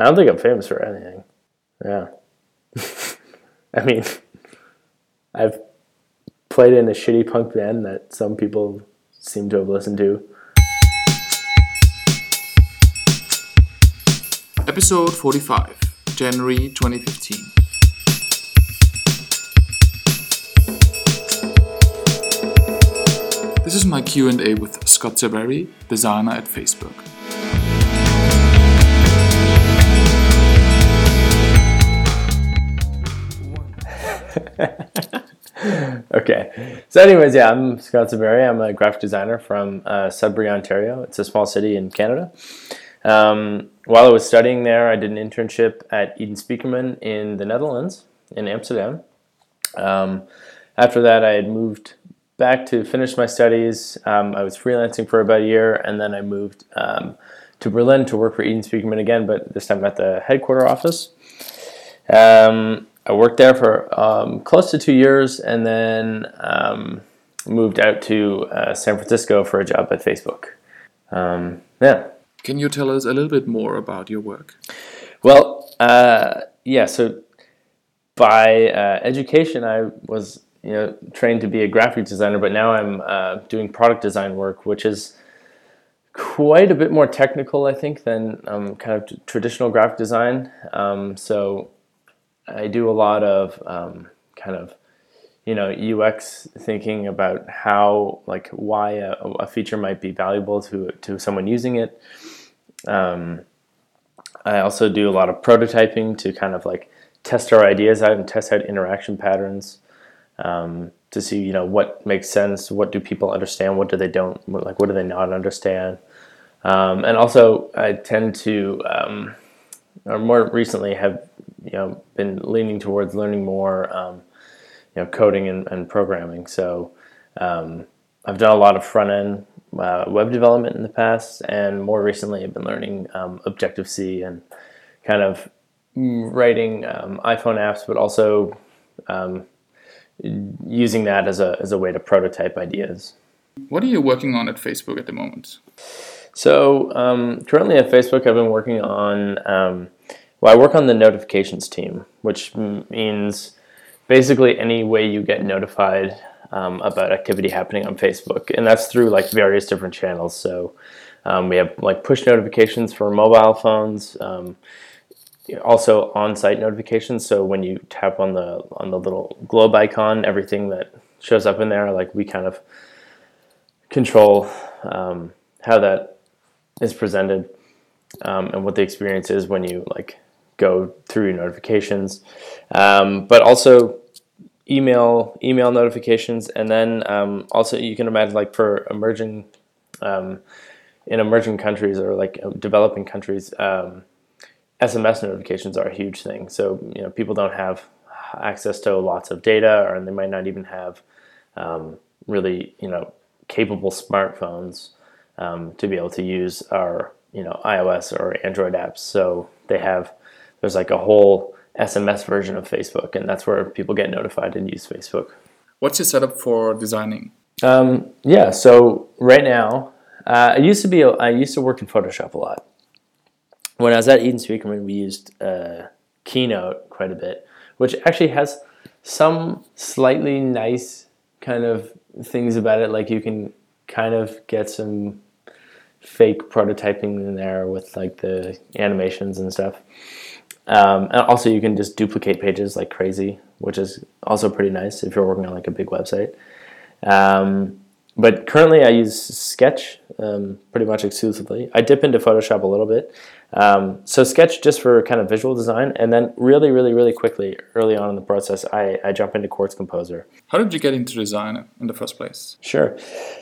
I don't think I'm famous for anything. Yeah. I mean, I've played in a shitty punk band that some people seem to have listened to. Episode 45, January 2015. This is my Q&A with Scott Saberi, designer at Facebook. okay. So, anyways, yeah, I'm Scott Saberi. I'm a graphic designer from uh, Sudbury, Ontario. It's a small city in Canada. Um, while I was studying there, I did an internship at Eden Spiekermann in the Netherlands, in Amsterdam. Um, after that, I had moved back to finish my studies. Um, I was freelancing for about a year, and then I moved um, to Berlin to work for Eden Spiekermann again, but this time at the headquarter office. Um, I worked there for um, close to two years, and then um, moved out to uh, San Francisco for a job at Facebook. Um, yeah. Can you tell us a little bit more about your work? Well, uh, yeah. So by uh, education, I was you know trained to be a graphic designer, but now I'm uh, doing product design work, which is quite a bit more technical, I think, than um, kind of t- traditional graphic design. Um, so I do a lot of um, kind of you know UX thinking about how like why a, a feature might be valuable to to someone using it. Um, I also do a lot of prototyping to kind of like test our ideas out and test out interaction patterns um, to see you know what makes sense, what do people understand, what do they don't like, what do they not understand, um, and also I tend to um, or more recently have you know been leaning towards learning more um, you know coding and, and programming. So um, I've done a lot of front end uh, web development in the past, and more recently I've been learning um, Objective C and kind of writing um, iPhone apps, but also um, using that as a as a way to prototype ideas. What are you working on at Facebook at the moment? So um, currently at Facebook, I've been working on. Um, well, I work on the notifications team, which means basically any way you get notified um, about activity happening on Facebook, and that's through like various different channels. So um, we have like push notifications for mobile phones, um, also on-site notifications. So when you tap on the on the little globe icon, everything that shows up in there, like we kind of control um, how that is presented um, and what the experience is when you like go through notifications, um, but also email email notifications, and then um, also you can imagine like for emerging um, in emerging countries or like uh, developing countries, SMS um, notifications are a huge thing. So you know people don't have access to lots of data, or they might not even have um, really you know capable smartphones um, to be able to use our you know iOS or Android apps. So they have there's like a whole SMS version of Facebook, and that's where people get notified and use Facebook. What's your setup for designing? Um, yeah, so right now, uh, I used to be I used to work in Photoshop a lot. When I was at Eden Spiekermann, we used uh, Keynote quite a bit, which actually has some slightly nice kind of things about it. Like you can kind of get some fake prototyping in there with like the animations and stuff. Um, and also, you can just duplicate pages like crazy, which is also pretty nice if you're working on like a big website. Um, but currently, I use Sketch um, pretty much exclusively. I dip into Photoshop a little bit. Um, so Sketch just for kind of visual design, and then really, really, really quickly, early on in the process, I, I jump into Quartz Composer. How did you get into design in the first place? Sure.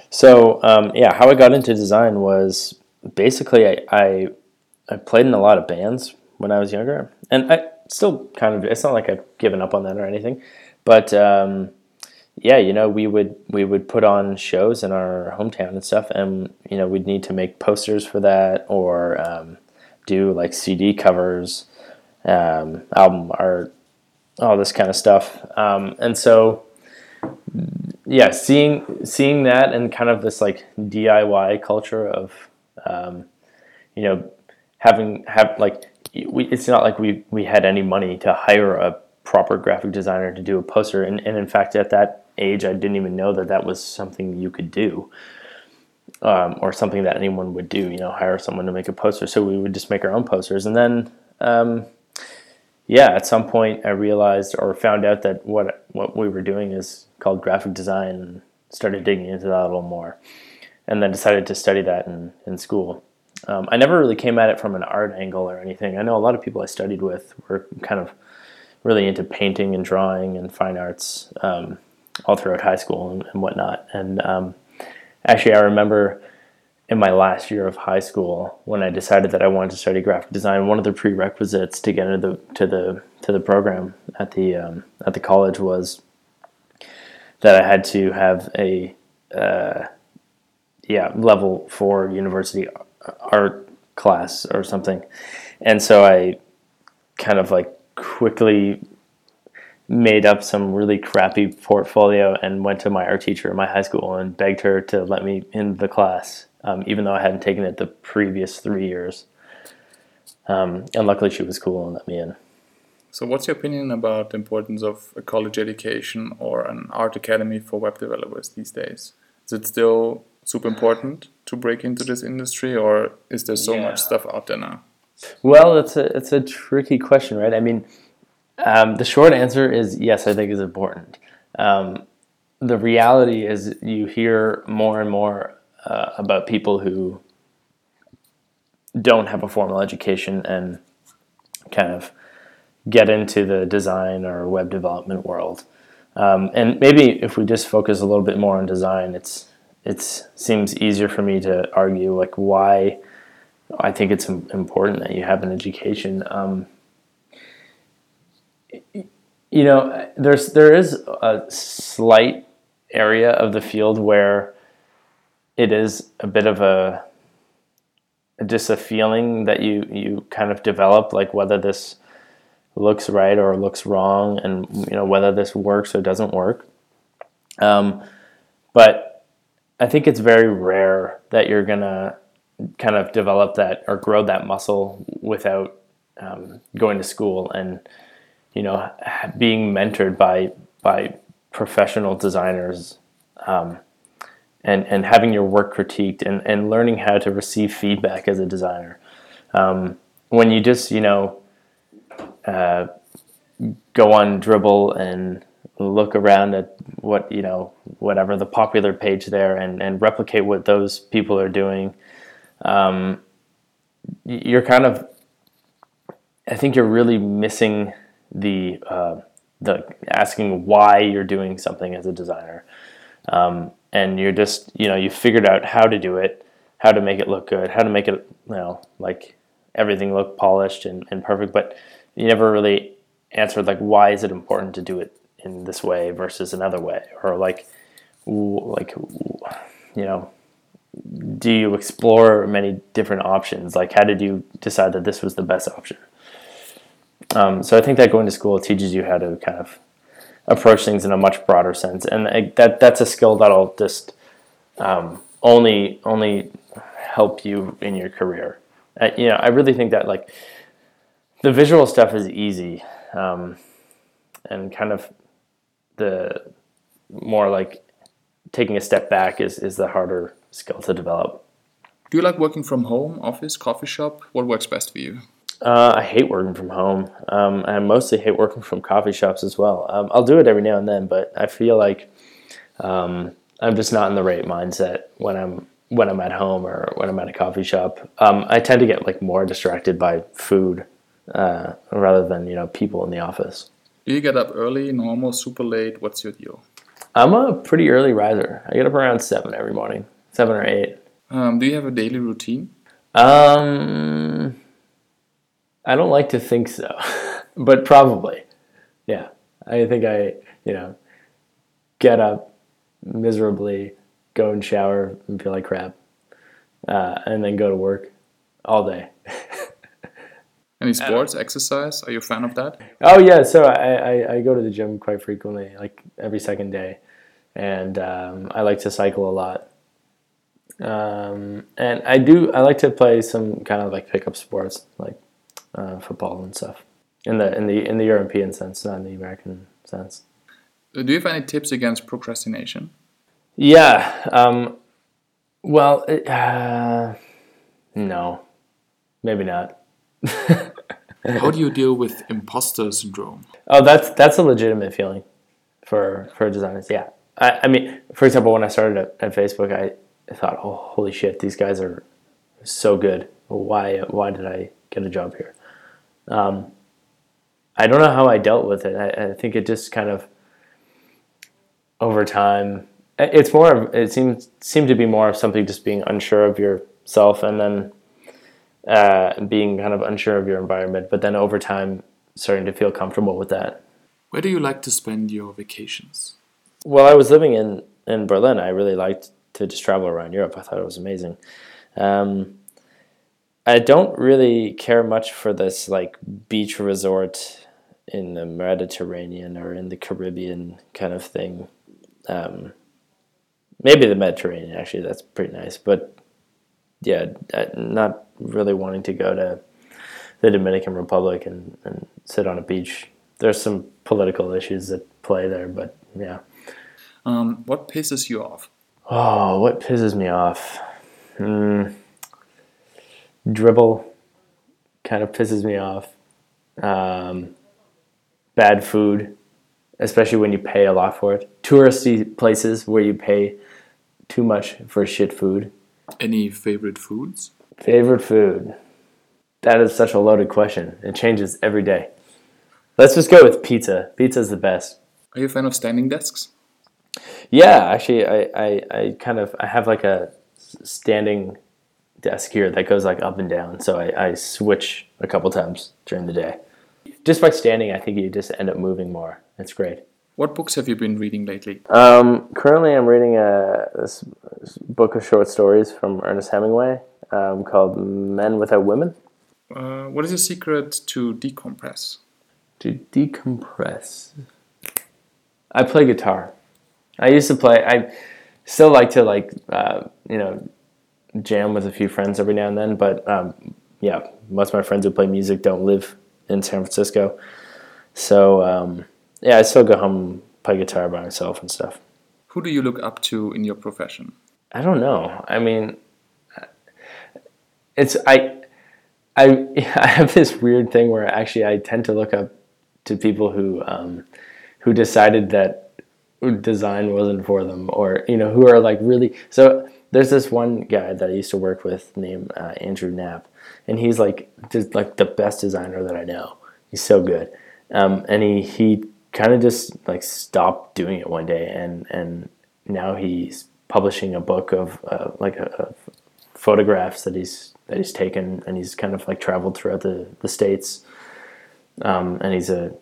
So um, yeah, how I got into design was basically I, I I played in a lot of bands when I was younger, and I still kind of. It's not like I've given up on that or anything, but um, yeah, you know, we would we would put on shows in our hometown and stuff, and you know, we'd need to make posters for that or um, do like CD covers, um, album art, all this kind of stuff, um, and so yeah, seeing seeing that and kind of this like DIY culture of um, you know having have like we, it's not like we, we had any money to hire a proper graphic designer to do a poster. And, and in fact, at that age, I didn't even know that that was something you could do um, or something that anyone would do, you know, hire someone to make a poster. So we would just make our own posters. And then, um, yeah, at some point I realized or found out that what, what we were doing is called graphic design and started digging into that a little more. And then decided to study that in, in school. Um, I never really came at it from an art angle or anything. I know a lot of people I studied with were kind of really into painting and drawing and fine arts um, all throughout high school and, and whatnot. And um, actually, I remember in my last year of high school when I decided that I wanted to study graphic design. One of the prerequisites to get into the to the to the program at the um, at the college was that I had to have a uh, yeah level four university art class or something, and so I kind of like quickly made up some really crappy portfolio and went to my art teacher in my high school and begged her to let me in the class, um, even though I hadn't taken it the previous three years. Um, and luckily, she was cool and let me in. So, what's your opinion about the importance of a college education or an art academy for web developers these days? Is it still super important to break into this industry, or is there so yeah. much stuff out there now? Well, it's a it's a tricky question, right? I mean, um, the short answer is yes. I think is important. Um, the reality is, you hear more and more uh, about people who don't have a formal education and kind of get into the design or web development world. Um, and maybe if we just focus a little bit more on design, it's it seems easier for me to argue like why I think it's important that you have an education. Um, you know, there's there is a slight area of the field where it is a bit of a just a feeling that you you kind of develop, like whether this looks right or looks wrong, and you know whether this works or doesn't work. Um, but I think it's very rare that you're gonna kind of develop that or grow that muscle without um, going to school and you know being mentored by by professional designers um, and and having your work critiqued and, and learning how to receive feedback as a designer. Um, when you just you know uh, go on Dribbble and look around at what you know whatever the popular page there and, and replicate what those people are doing. Um, you're kind of I think you're really missing the uh, the asking why you're doing something as a designer, um, and you're just you know you figured out how to do it, how to make it look good, how to make it you know like everything look polished and, and perfect, but you never really answered like why is it important to do it in this way versus another way, or like like you know do you explore many different options? Like, how did you decide that this was the best option? Um, so I think that going to school teaches you how to kind of approach things in a much broader sense, and that that's a skill that'll just um, only only help you in your career. Uh, you know, I really think that like the visual stuff is easy, um, and kind of the more like taking a step back is is the harder skill to develop. Do you like working from home, office, coffee shop? What works best for you? Uh, I hate working from home. Um, I mostly hate working from coffee shops as well. Um, I'll do it every now and then, but I feel like um, I'm just not in the right mindset when I'm when I'm at home or when I'm at a coffee shop. Um, I tend to get like more distracted by food uh, rather than you know people in the office. Do you get up early, normal, super late? What's your deal? I'm a pretty early riser. I get up around seven every morning seven or eight. Um, do you have a daily routine? Um, I don't like to think so, but probably. Yeah, I think I, you know, get up miserably, go and shower and feel like crap, uh, and then go to work all day. Any sports, exercise? Are you a fan of that? Oh yeah, so I, I, I, go to the gym quite frequently, like every second day, and um, I like to cycle a lot. Um, and I do I like to play some kind of like pickup sports like uh, football and stuff in the in the in the European sense, not in the American sense. Uh, Do you have any tips against procrastination? Yeah. Um, well, it, uh, no, maybe not. How do you deal with imposter syndrome? Oh, that's that's a legitimate feeling for for designers. Yeah, I, I mean, for example, when I started at, at Facebook, I thought, oh, holy shit, these guys are so good. Why why did I get a job here? Um, I don't know how I dealt with it. I, I think it just kind of over time. It's more of it seems seemed to be more of something just being unsure of yourself and then uh, being kind of unsure of your environment. But then over time, starting to feel comfortable with that. Where do you like to spend your vacations? Well, I was living in in Berlin, I really liked to just travel around Europe. I thought it was amazing. Um, I don't really care much for this like beach resort in the Mediterranean or in the Caribbean kind of thing. Um, maybe the Mediterranean actually, that's pretty nice. But yeah, not really wanting to go to the Dominican Republic and, and sit on a beach. There's some political issues that play there, but yeah. Um, what pisses you off? Oh, what pisses me off? Hmm. Dribbble kind of pisses me off. Um, bad food, especially when you pay a lot for it. Touristy places where you pay too much for shit food. Any favorite foods? Favorite food? That is such a loaded question. It changes every day. Let's just go with pizza. Pizza's the best. Are you a fan of standing desks? Yeah, actually, I, I, I kind of I have like a standing desk here that goes like up and down, so I, I switch a couple times during the day. Just by standing, I think you just end up moving more. It's great. What books have you been reading lately? Um, currently, I'm reading a this, this book of short stories from Ernest Hemingway um, called Men Without Women. Uh, what is your secret to decompress? To decompress, I play guitar. I used to play. I still like to like uh, you know jam with a few friends every now and then. But um, yeah, most of my friends who play music don't live in San Francisco. So um, yeah, I still go home play guitar by myself and stuff. Who do you look up to in your profession? I don't know. I mean, it's I, I, I have this weird thing where actually I tend to look up to people who, um, who decided that design wasn't for them, or you know, who are like really. So there's this one guy that I used to work with named uh, Andrew Knapp, and he's like just like the best designer that I know. He's so good, um, and he he kind of just like stopped doing it one day, and and now he's publishing a book of uh, like a, of photographs that he's that he's taken, and he's kind of like traveled throughout the the states, um, and he's a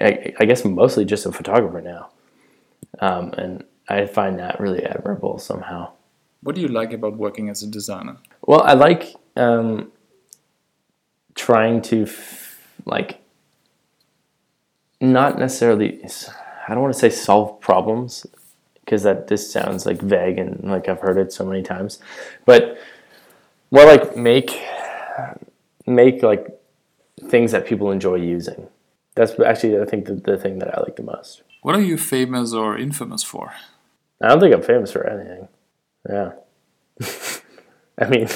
I, I guess mostly just a photographer now, um, and I find that really admirable somehow. What do you like about working as a designer? Well, I like um, trying to f- like not necessarily. I don't want to say solve problems because that this sounds like vague and like I've heard it so many times, but more like make make like things that people enjoy using. That's actually I think the, the thing that I like the most. What are you famous or infamous for? I don't think I'm famous for anything. Yeah. I mean,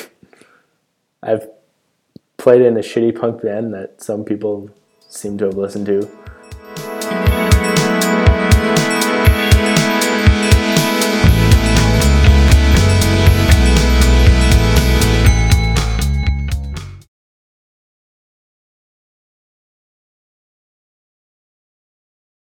I've played in a shitty punk band that some people seem to have listened to.